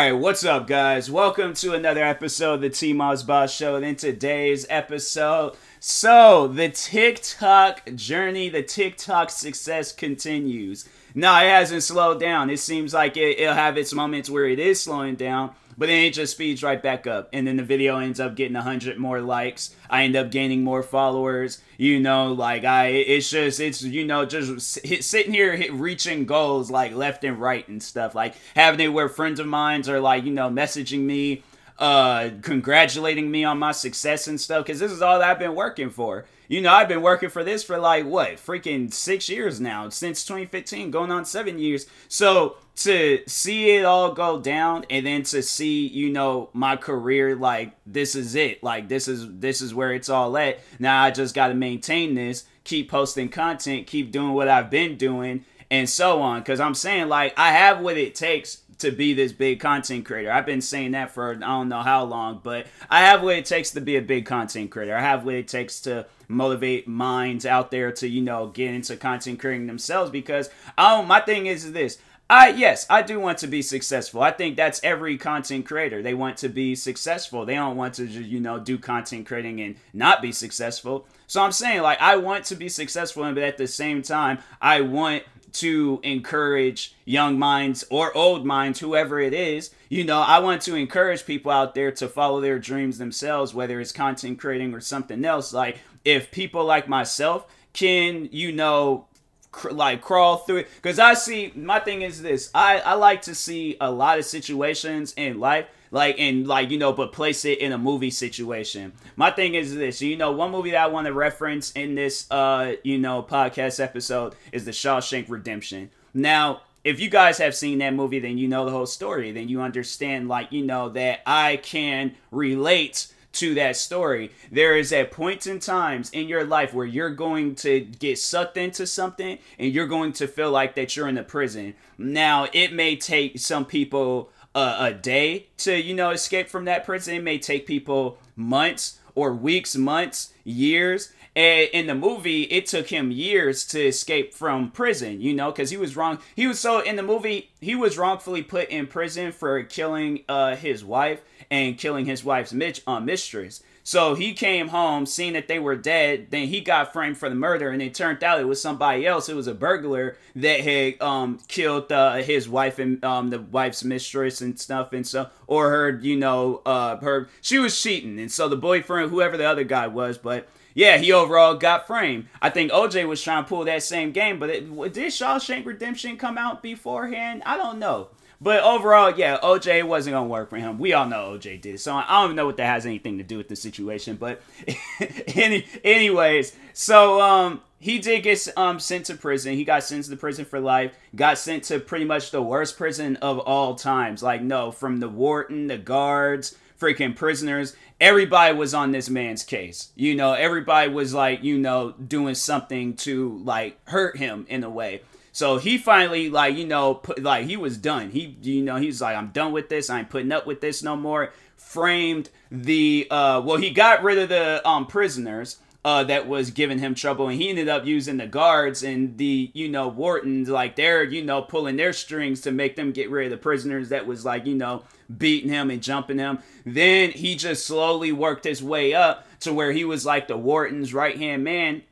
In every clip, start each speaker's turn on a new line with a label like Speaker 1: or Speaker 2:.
Speaker 1: right, what's up, guys? Welcome to another episode of the T Moss Boss Show. And in today's episode, so the TikTok journey, the TikTok success continues. No, it hasn't slowed down. It seems like it, it'll have its moments where it is slowing down, but then it just speeds right back up. And then the video ends up getting 100 more likes. I end up gaining more followers. You know, like, I, it's just, it's, you know, just sitting here hit, reaching goals like left and right and stuff. Like having it where friends of mine are like, you know, messaging me uh congratulating me on my success and stuff because this is all I've been working for. You know, I've been working for this for like what, freaking six years now, since 2015, going on seven years. So to see it all go down and then to see, you know, my career like this is it. Like this is this is where it's all at. Now I just gotta maintain this, keep posting content, keep doing what I've been doing, and so on. Cause I'm saying like I have what it takes to be this big content creator. I've been saying that for I don't know how long, but I have what it takes to be a big content creator. I have what it takes to motivate minds out there to, you know, get into content creating themselves because um my thing is this. I yes, I do want to be successful. I think that's every content creator. They want to be successful. They don't want to just, you know, do content creating and not be successful. So I'm saying like I want to be successful but at the same time I want to encourage young minds or old minds, whoever it is. You know, I want to encourage people out there to follow their dreams themselves, whether it's content creating or something else. Like, if people like myself can, you know, cr- like crawl through it, because I see my thing is this I, I like to see a lot of situations in life like and like you know but place it in a movie situation my thing is this you know one movie that i want to reference in this uh you know podcast episode is the shawshank redemption now if you guys have seen that movie then you know the whole story then you understand like you know that i can relate to that story. There is at points in times in your life where you're going to get sucked into something and you're going to feel like that you're in a prison. Now, it may take some people a, a day to you know escape from that prison. It may take people months or weeks, months, years. And in the movie, it took him years to escape from prison, you know, because he was wrong. He was so in the movie, he was wrongfully put in prison for killing uh, his wife and killing his wife's mit- uh, mistress. So he came home, seeing that they were dead. Then he got framed for the murder, and it turned out it was somebody else. It was a burglar that had um, killed uh, his wife and um, the wife's mistress and stuff, and so or her, you know, uh, her she was cheating, and so the boyfriend, whoever the other guy was, but yeah, he overall got framed. I think OJ was trying to pull that same game, but it, did Shawshank Redemption come out beforehand? I don't know. But overall, yeah, OJ wasn't gonna work for him. We all know OJ did. So I don't even know what that has anything to do with the situation. But any, anyways, so um, he did get um sent to prison. He got sent to prison for life. Got sent to pretty much the worst prison of all times. Like no, from the warden, the guards, freaking prisoners. Everybody was on this man's case. You know, everybody was like, you know, doing something to like hurt him in a way. So he finally, like, you know, put, like he was done. He, you know, he's like, I'm done with this. I ain't putting up with this no more. Framed the, uh, well, he got rid of the um prisoners. Uh, that was giving him trouble, and he ended up using the guards and the you know wardens, like they're you know pulling their strings to make them get rid of the prisoners that was like you know beating him and jumping him. Then he just slowly worked his way up to where he was like the warden's right hand man,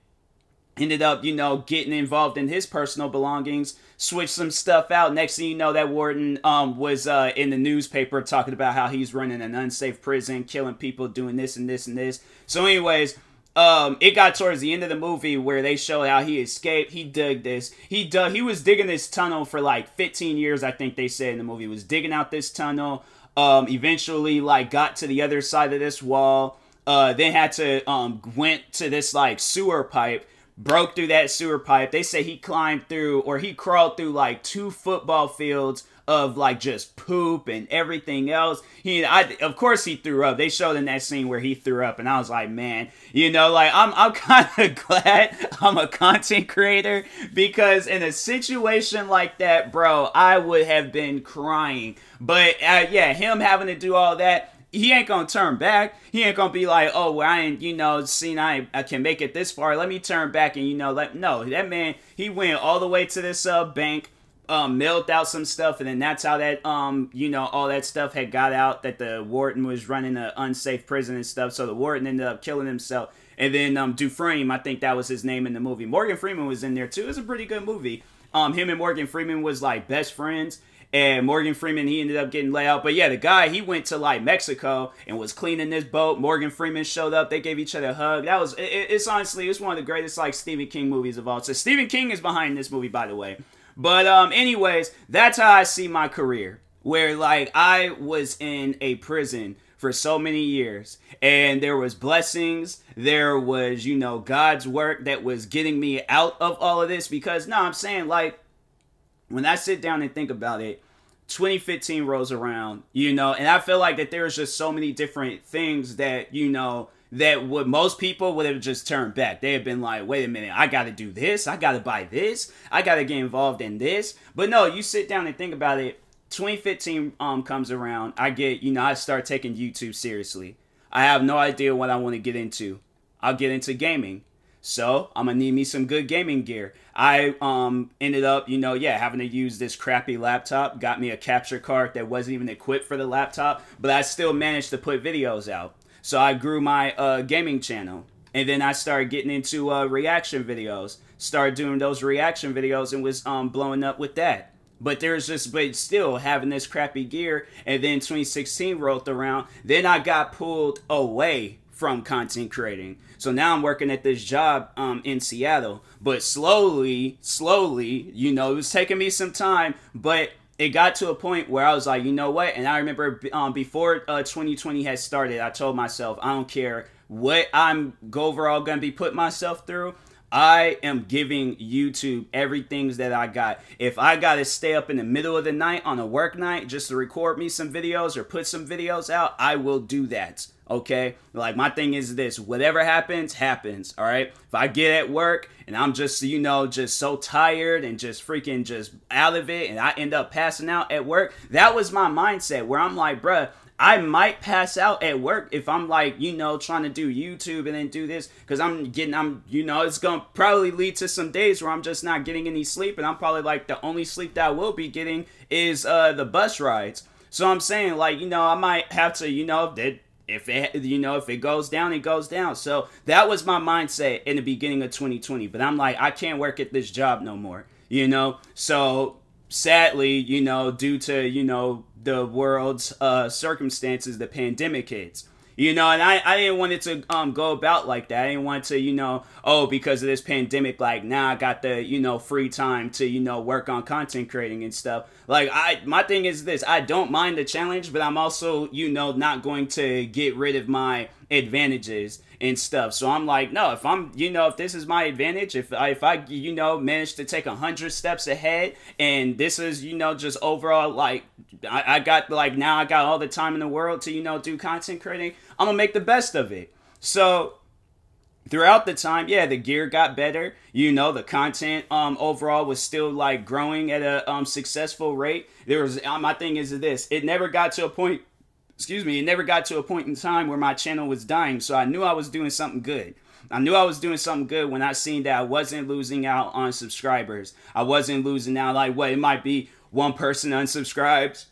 Speaker 1: ended up, you know, getting involved in his personal belongings, switched some stuff out. Next thing you know, that warden um, was uh, in the newspaper talking about how he's running an unsafe prison, killing people, doing this and this and this. So, anyways, um, it got towards the end of the movie where they show how he escaped. He dug this. He dug. He was digging this tunnel for like 15 years. I think they said in the movie he was digging out this tunnel. Um, eventually, like got to the other side of this wall. Uh, then had to um, went to this like sewer pipe broke through that sewer pipe. They say he climbed through or he crawled through like two football fields of like just poop and everything else. He, I, of course, he threw up. They showed in that scene where he threw up, and I was like, man, you know, like I'm, I'm kind of glad I'm a content creator because in a situation like that, bro, I would have been crying. But uh, yeah, him having to do all that he ain't gonna turn back. He ain't gonna be like, oh, well, I ain't, you know, seen I, I can make it this far. Let me turn back and you know, let no. That man, he went all the way to this uh, bank, um, mailed out some stuff, and then that's how that um you know all that stuff had got out that the warden was running an unsafe prison and stuff. So the warden ended up killing himself, and then um Dufresne, I think that was his name in the movie. Morgan Freeman was in there too. It was a pretty good movie. Um, him and Morgan Freeman was like best friends. And Morgan Freeman, he ended up getting laid out. But yeah, the guy, he went to like Mexico and was cleaning this boat. Morgan Freeman showed up. They gave each other a hug. That was, it, it's honestly, it's one of the greatest like Stephen King movies of all So Stephen King is behind this movie, by the way. But um, anyways, that's how I see my career. Where like I was in a prison for so many years and there was blessings there was you know god's work that was getting me out of all of this because no i'm saying like when i sit down and think about it 2015 rolls around you know and i feel like that there's just so many different things that you know that would most people would have just turned back. They have been like, wait a minute, I gotta do this, I gotta buy this, I gotta get involved in this. But no, you sit down and think about it. 2015 um comes around, I get, you know, I start taking YouTube seriously. I have no idea what I want to get into. I'll get into gaming. So I'm gonna need me some good gaming gear. I um ended up, you know, yeah, having to use this crappy laptop. Got me a capture card that wasn't even equipped for the laptop, but I still managed to put videos out. So I grew my uh, gaming channel. And then I started getting into uh, reaction videos. Started doing those reaction videos and was um, blowing up with that. But there's just, but still having this crappy gear. And then 2016 rolled around. Then I got pulled away from content creating. So now I'm working at this job um, in Seattle. But slowly, slowly, you know, it was taking me some time. But it got to a point where I was like, you know what? And I remember um, before uh, 2020 had started, I told myself, I don't care what I'm overall going to be putting myself through. I am giving YouTube everything that I got. If I got to stay up in the middle of the night on a work night just to record me some videos or put some videos out, I will do that. Okay? Like, my thing is this whatever happens, happens. All right? If I get at work and I'm just, you know, just so tired and just freaking just out of it and I end up passing out at work, that was my mindset where I'm like, bruh, I might pass out at work if I'm like, you know, trying to do YouTube and then do this because I'm getting, I'm, you know, it's going to probably lead to some days where I'm just not getting any sleep. And I'm probably like, the only sleep that I will be getting is uh, the bus rides. So I'm saying, like, you know, I might have to, you know, that if it you know if it goes down it goes down so that was my mindset in the beginning of 2020 but i'm like i can't work at this job no more you know so sadly you know due to you know the world's uh circumstances the pandemic hits. You know and i i didn't want it to um go about like that. I didn't want to you know oh because of this pandemic like now i got the you know free time to you know work on content creating and stuff. Like i my thing is this i don't mind the challenge but i'm also you know not going to get rid of my advantages and stuff so i'm like no if i'm you know if this is my advantage if i if i you know manage to take a hundred steps ahead and this is you know just overall like I, I got like now i got all the time in the world to you know do content creating I'm gonna make the best of it. So throughout the time, yeah, the gear got better. You know, the content um overall was still like growing at a um successful rate. There was um, my thing is this. It never got to a point excuse me, it never got to a point in time where my channel was dying, so I knew I was doing something good. I knew I was doing something good when I seen that I wasn't losing out on subscribers. I wasn't losing out like what it might be one person unsubscribes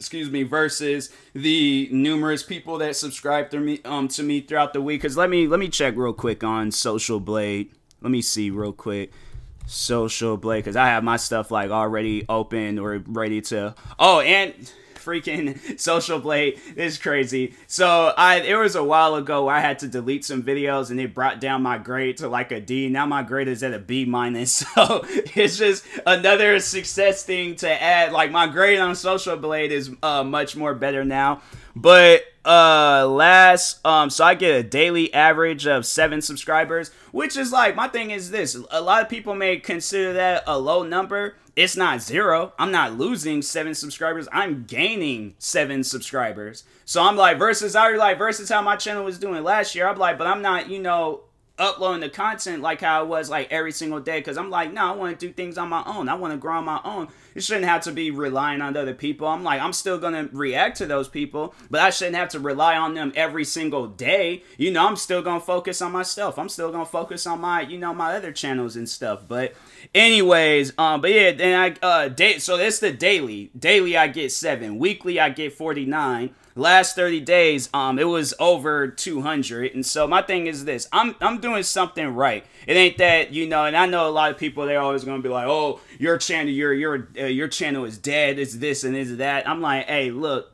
Speaker 1: excuse me, versus the numerous people that subscribe to me um to me throughout the week. Cause let me let me check real quick on Social Blade. Let me see real quick. Social Blade, cause I have my stuff like already open or ready to. Oh, and freaking social blade. Is crazy. So i it was a while ago i had to delete some videos and it brought down my grade to like a d. Now my grade is at a b minus. So it's just another success thing to add. Like my grade on social blade is uh, much more better now. But uh last um so i get a daily average of seven subscribers which is like my thing is this. A lot of people may consider that a low number it's not zero. I'm not losing seven subscribers. I'm gaining seven subscribers. So i'm like versus i like versus how my channel was doing last year. I'm like but i'm not you know uploading the content like how I was like every single day. Because I'm like, no, I want to do things on my own. I want to grow on my own. It shouldn't have to be relying on other people. I'm like, I'm still gonna react to those people, but I shouldn't have to rely on them every single day. You know, I'm still gonna focus on myself. I'm still gonna focus on my, you know, my other channels and stuff. But anyways, um, but yeah, then I uh date so that's the daily. Daily I get seven. Weekly I get 49 last 30 days um it was over 200 and so my thing is this i'm i'm doing something right it ain't that you know and i know a lot of people they're always gonna be like oh your channel your your uh, your channel is dead it's this and is that i'm like hey look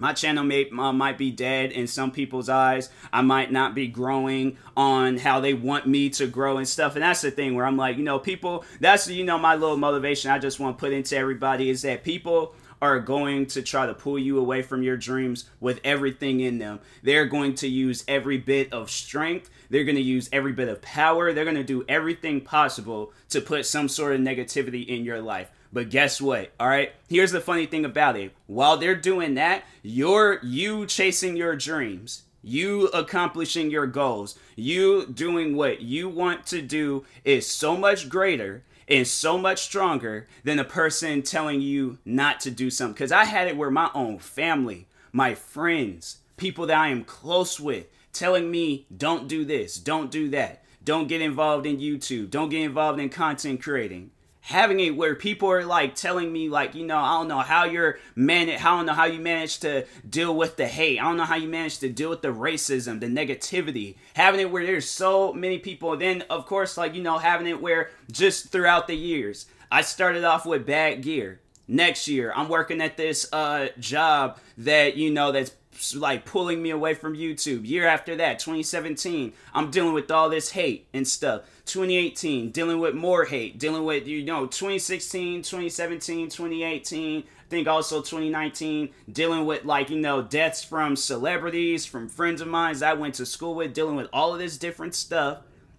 Speaker 1: my channel may, uh, might be dead in some people's eyes. I might not be growing on how they want me to grow and stuff. And that's the thing where I'm like, you know, people, that's, you know, my little motivation I just want to put into everybody is that people are going to try to pull you away from your dreams with everything in them. They're going to use every bit of strength. They're going to use every bit of power. They're going to do everything possible to put some sort of negativity in your life. But guess what? All right. Here's the funny thing about it. While they're doing that, you're you chasing your dreams, you accomplishing your goals, you doing what you want to do is so much greater and so much stronger than a person telling you not to do something. Because I had it where my own family, my friends, people that I am close with, telling me, don't do this, don't do that, don't get involved in YouTube, don't get involved in content creating having it where people are like telling me like you know i don't know how you're man i don't know how you manage to deal with the hate. I don't know how you manage to deal with the racism the negativity. Having it where there's so many people then of course like you know having it where just throughout the years i started off with bad gear. Next year i'm working at this uh job that you know that's like pulling me away from YouTube. Year after that, 2017, I'm dealing with all this hate and stuff. 2018, dealing with more hate, dealing with you know 2016, 2017, 2018, I think also 2019, dealing with like you know deaths from celebrities, from friends of mine that I went to school with, dealing with all of this different stuff.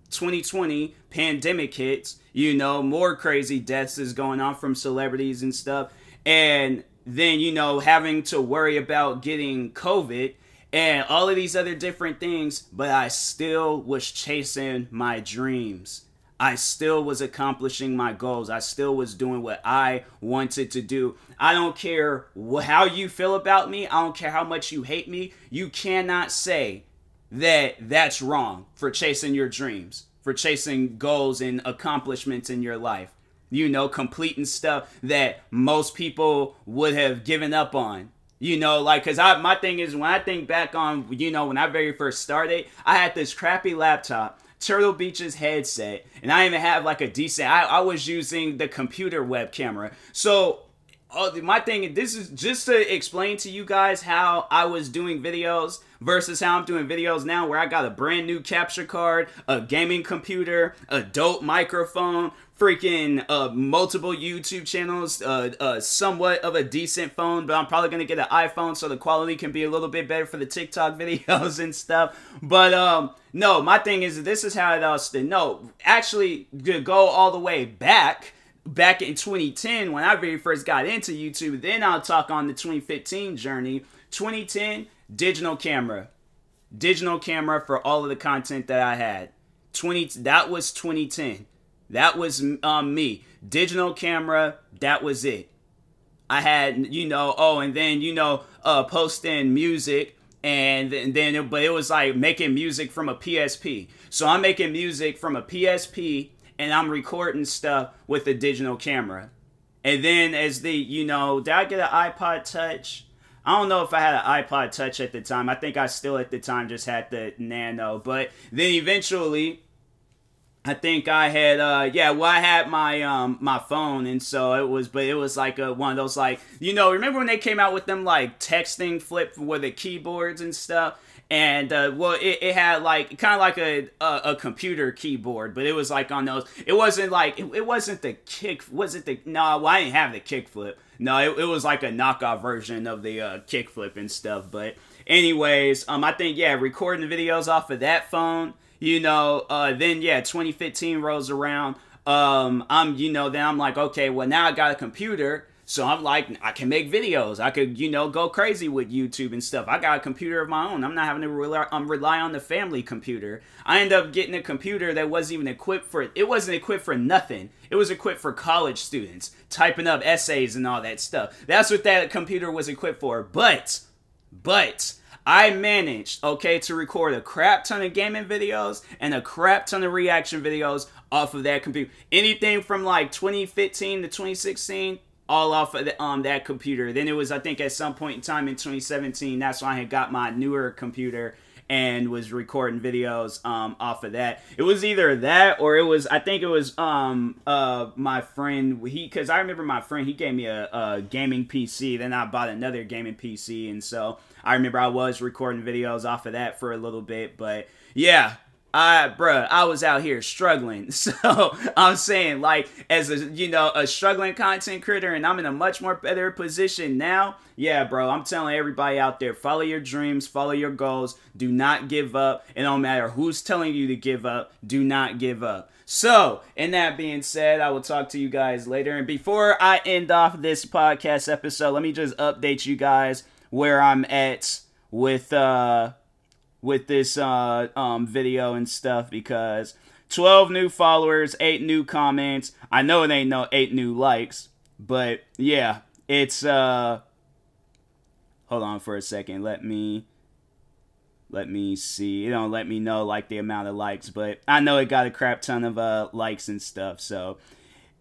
Speaker 1: 2020 pandemic hits, you know, more crazy deaths is going on from celebrities and stuff. And then you know having to worry about getting covid and all of these other different things but i still was chasing my dreams. I still was accomplishing my goals. I still was doing what i wanted to do. I don't care how you feel about me. I don't care how much you hate me. You cannot say that that's wrong for chasing your dreams for chasing goals and accomplishments in your life you know, completing stuff that most people would have given up on. You know, like, cause I my thing is when I think back on, you know, when I very first started, I had this crappy laptop. Turtle Beach's headset, and I even have like a decent. I, I was using the computer web camera, so oh, my thing. This is just to explain to you guys how I was doing videos versus how I'm doing videos now, where I got a brand new capture card, a gaming computer, a dope microphone, freaking uh, multiple YouTube channels, uh, uh, somewhat of a decent phone, but I'm probably gonna get an iPhone so the quality can be a little bit better for the TikTok videos and stuff. But um, no, my thing is this is how it all started. No, actually, go all the way back. Back in 2010, when I very first got into YouTube, then I'll talk on the 2015 journey. 2010, digital camera, digital camera for all of the content that I had. 20 that was 2010 that was um, me. Digital camera, that was it. I had, you know, oh, and then, you know, uh, posting music and then, it, but it was like making music from a PSP. So I'm making music from a PSP and I'm recording stuff with a digital camera. And then as the, you know, did I get an iPod Touch? I don't know if I had an iPod Touch at the time. I think I still at the time just had the Nano. But then eventually, I think I had uh yeah, well I had my um my phone and so it was but it was like a one of those like you know, remember when they came out with them like texting flip with the keyboards and stuff? And uh, well, it, it had like kind of like a, a, a computer keyboard, but it was like on those. It wasn't like it, it wasn't the kick. Was it the no? Well, I didn't have the kick flip. No, it, it was like a knockoff version of the uh, kick flip and stuff. But anyways, um, I think yeah, recording the videos off of that phone you know, uh, then yeah, 2015 rolls around. Um, I'm, you know, then I'm like, okay, well now I got a computer, So I'm like, I can make videos. I could, you know, go crazy with YouTube and stuff. I got a computer of my own. I'm not having to rely, um, rely on the family computer. I end up getting a computer that wasn't even equipped for it. It wasn't equipped for nothing. It was equipped for college students, typing up essays and all that stuff. That's what that computer was equipped for. But, but, I managed, okay, to record a crap ton of gaming videos and a crap ton of reaction videos off of that computer. Anything from like 2015 to 2016, all off of the, um that computer. Then it was I think at some point in time in 2017, that's when I had got my newer computer and was recording videos um off of that. It was either that or it was I think it was um uh my friend he cuz I remember my friend he gave me a, a gaming PC, then I bought another gaming PC and so I remember I was recording videos off of that for a little bit, but yeah, I, bruh, I was out here struggling. So I'm saying, like, as a, you know, a struggling content creator, and I'm in a much more better position now. Yeah, bro, I'm telling everybody out there, follow your dreams, follow your goals. Do not give up. It don't matter who's telling you to give up. Do not give up. So, in that being said, I will talk to you guys later. And before I end off this podcast episode, let me just update you guys where I'm at with, uh, with this uh, um, video and stuff because 12 new followers, 8 new comments. I know it ain't no 8 new likes, but yeah, it's uh Hold on for a second. Let me let me see. It don't let me know like the amount of likes, but I know it got a crap ton of uh likes and stuff. So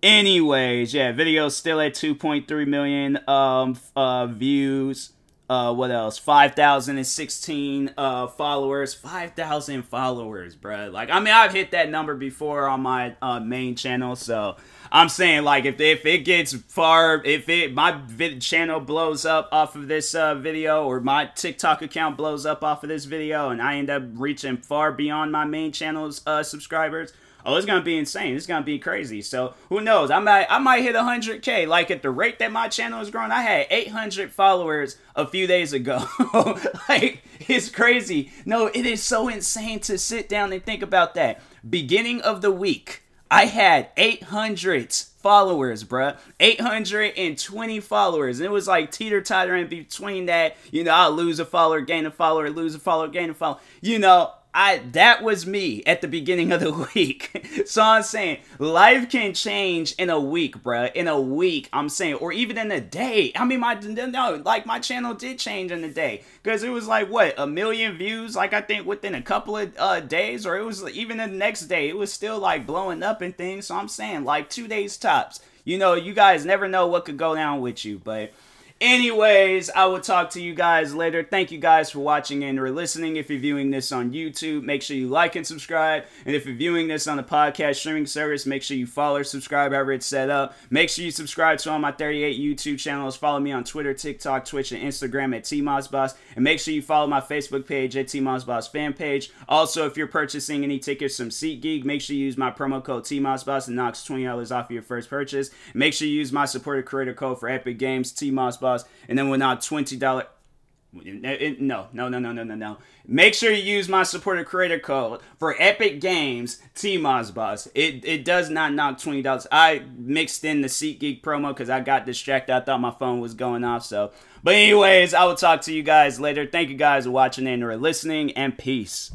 Speaker 1: anyways, yeah, video's still at 2.3 million um uh views uh, what else? 5,016 uh, followers. 5,000 followers, bro. Like, I mean, I've hit that number before on my uh, main channel, so I'm saying, like, if, if it gets far, if it my vid- channel blows up off of this uh, video, or my TikTok account blows up off of this video, and I end up reaching far beyond my main channel's uh, subscribers, oh, it's gonna be insane. It's gonna be crazy. So who knows? I might I might hit 100k. Like at the rate that my channel is growing, I had 800 followers a few days ago. like it's crazy. No, it is so insane to sit down and think about that. Beginning of the week, I had 800 followers, bruh. 820 followers. And it was like teeter tottering between that. You know, I'll lose a follower, gain a follower, lose a follower, gain a follower. You know, I that was me at the beginning of the week. so I'm saying life can change in a week, bruh. In a week, I'm saying, or even in a day. I mean, my no, like my channel did change in a day because it was like what a million views. Like I think within a couple of uh, days, or it was even the next day, it was still like blowing up and things. So I'm saying like two days tops. You know, you guys never know what could go down with you, but. Anyways, I will talk to you guys later. Thank you guys for watching and or listening. If you're viewing this on YouTube, make sure you like and subscribe. And if you're viewing this on the podcast streaming service, make sure you follow or subscribe however it's set up. Make sure you subscribe to all my 38 YouTube channels. Follow me on Twitter, TikTok, Twitch, and Instagram at TMossBoss. And make sure you follow my Facebook page at TMossBoss fan page. Also, if you're purchasing any tickets from SeatGeek, make sure you use my promo code TMossBoss and knocks $20 off your first purchase. Make sure you use my supporter creator code for Epic Games, TMossBoss and then we're now twenty dollar. No, no, no, no, no, no, no. Make sure you use my supporter creator code for Epic Games TMoss Boss. It it does not knock twenty dollars. I mixed in the SeatGeek promo because I got distracted. I thought my phone was going off. So, but anyways, I will talk to you guys later. Thank you guys for watching and or listening, and peace.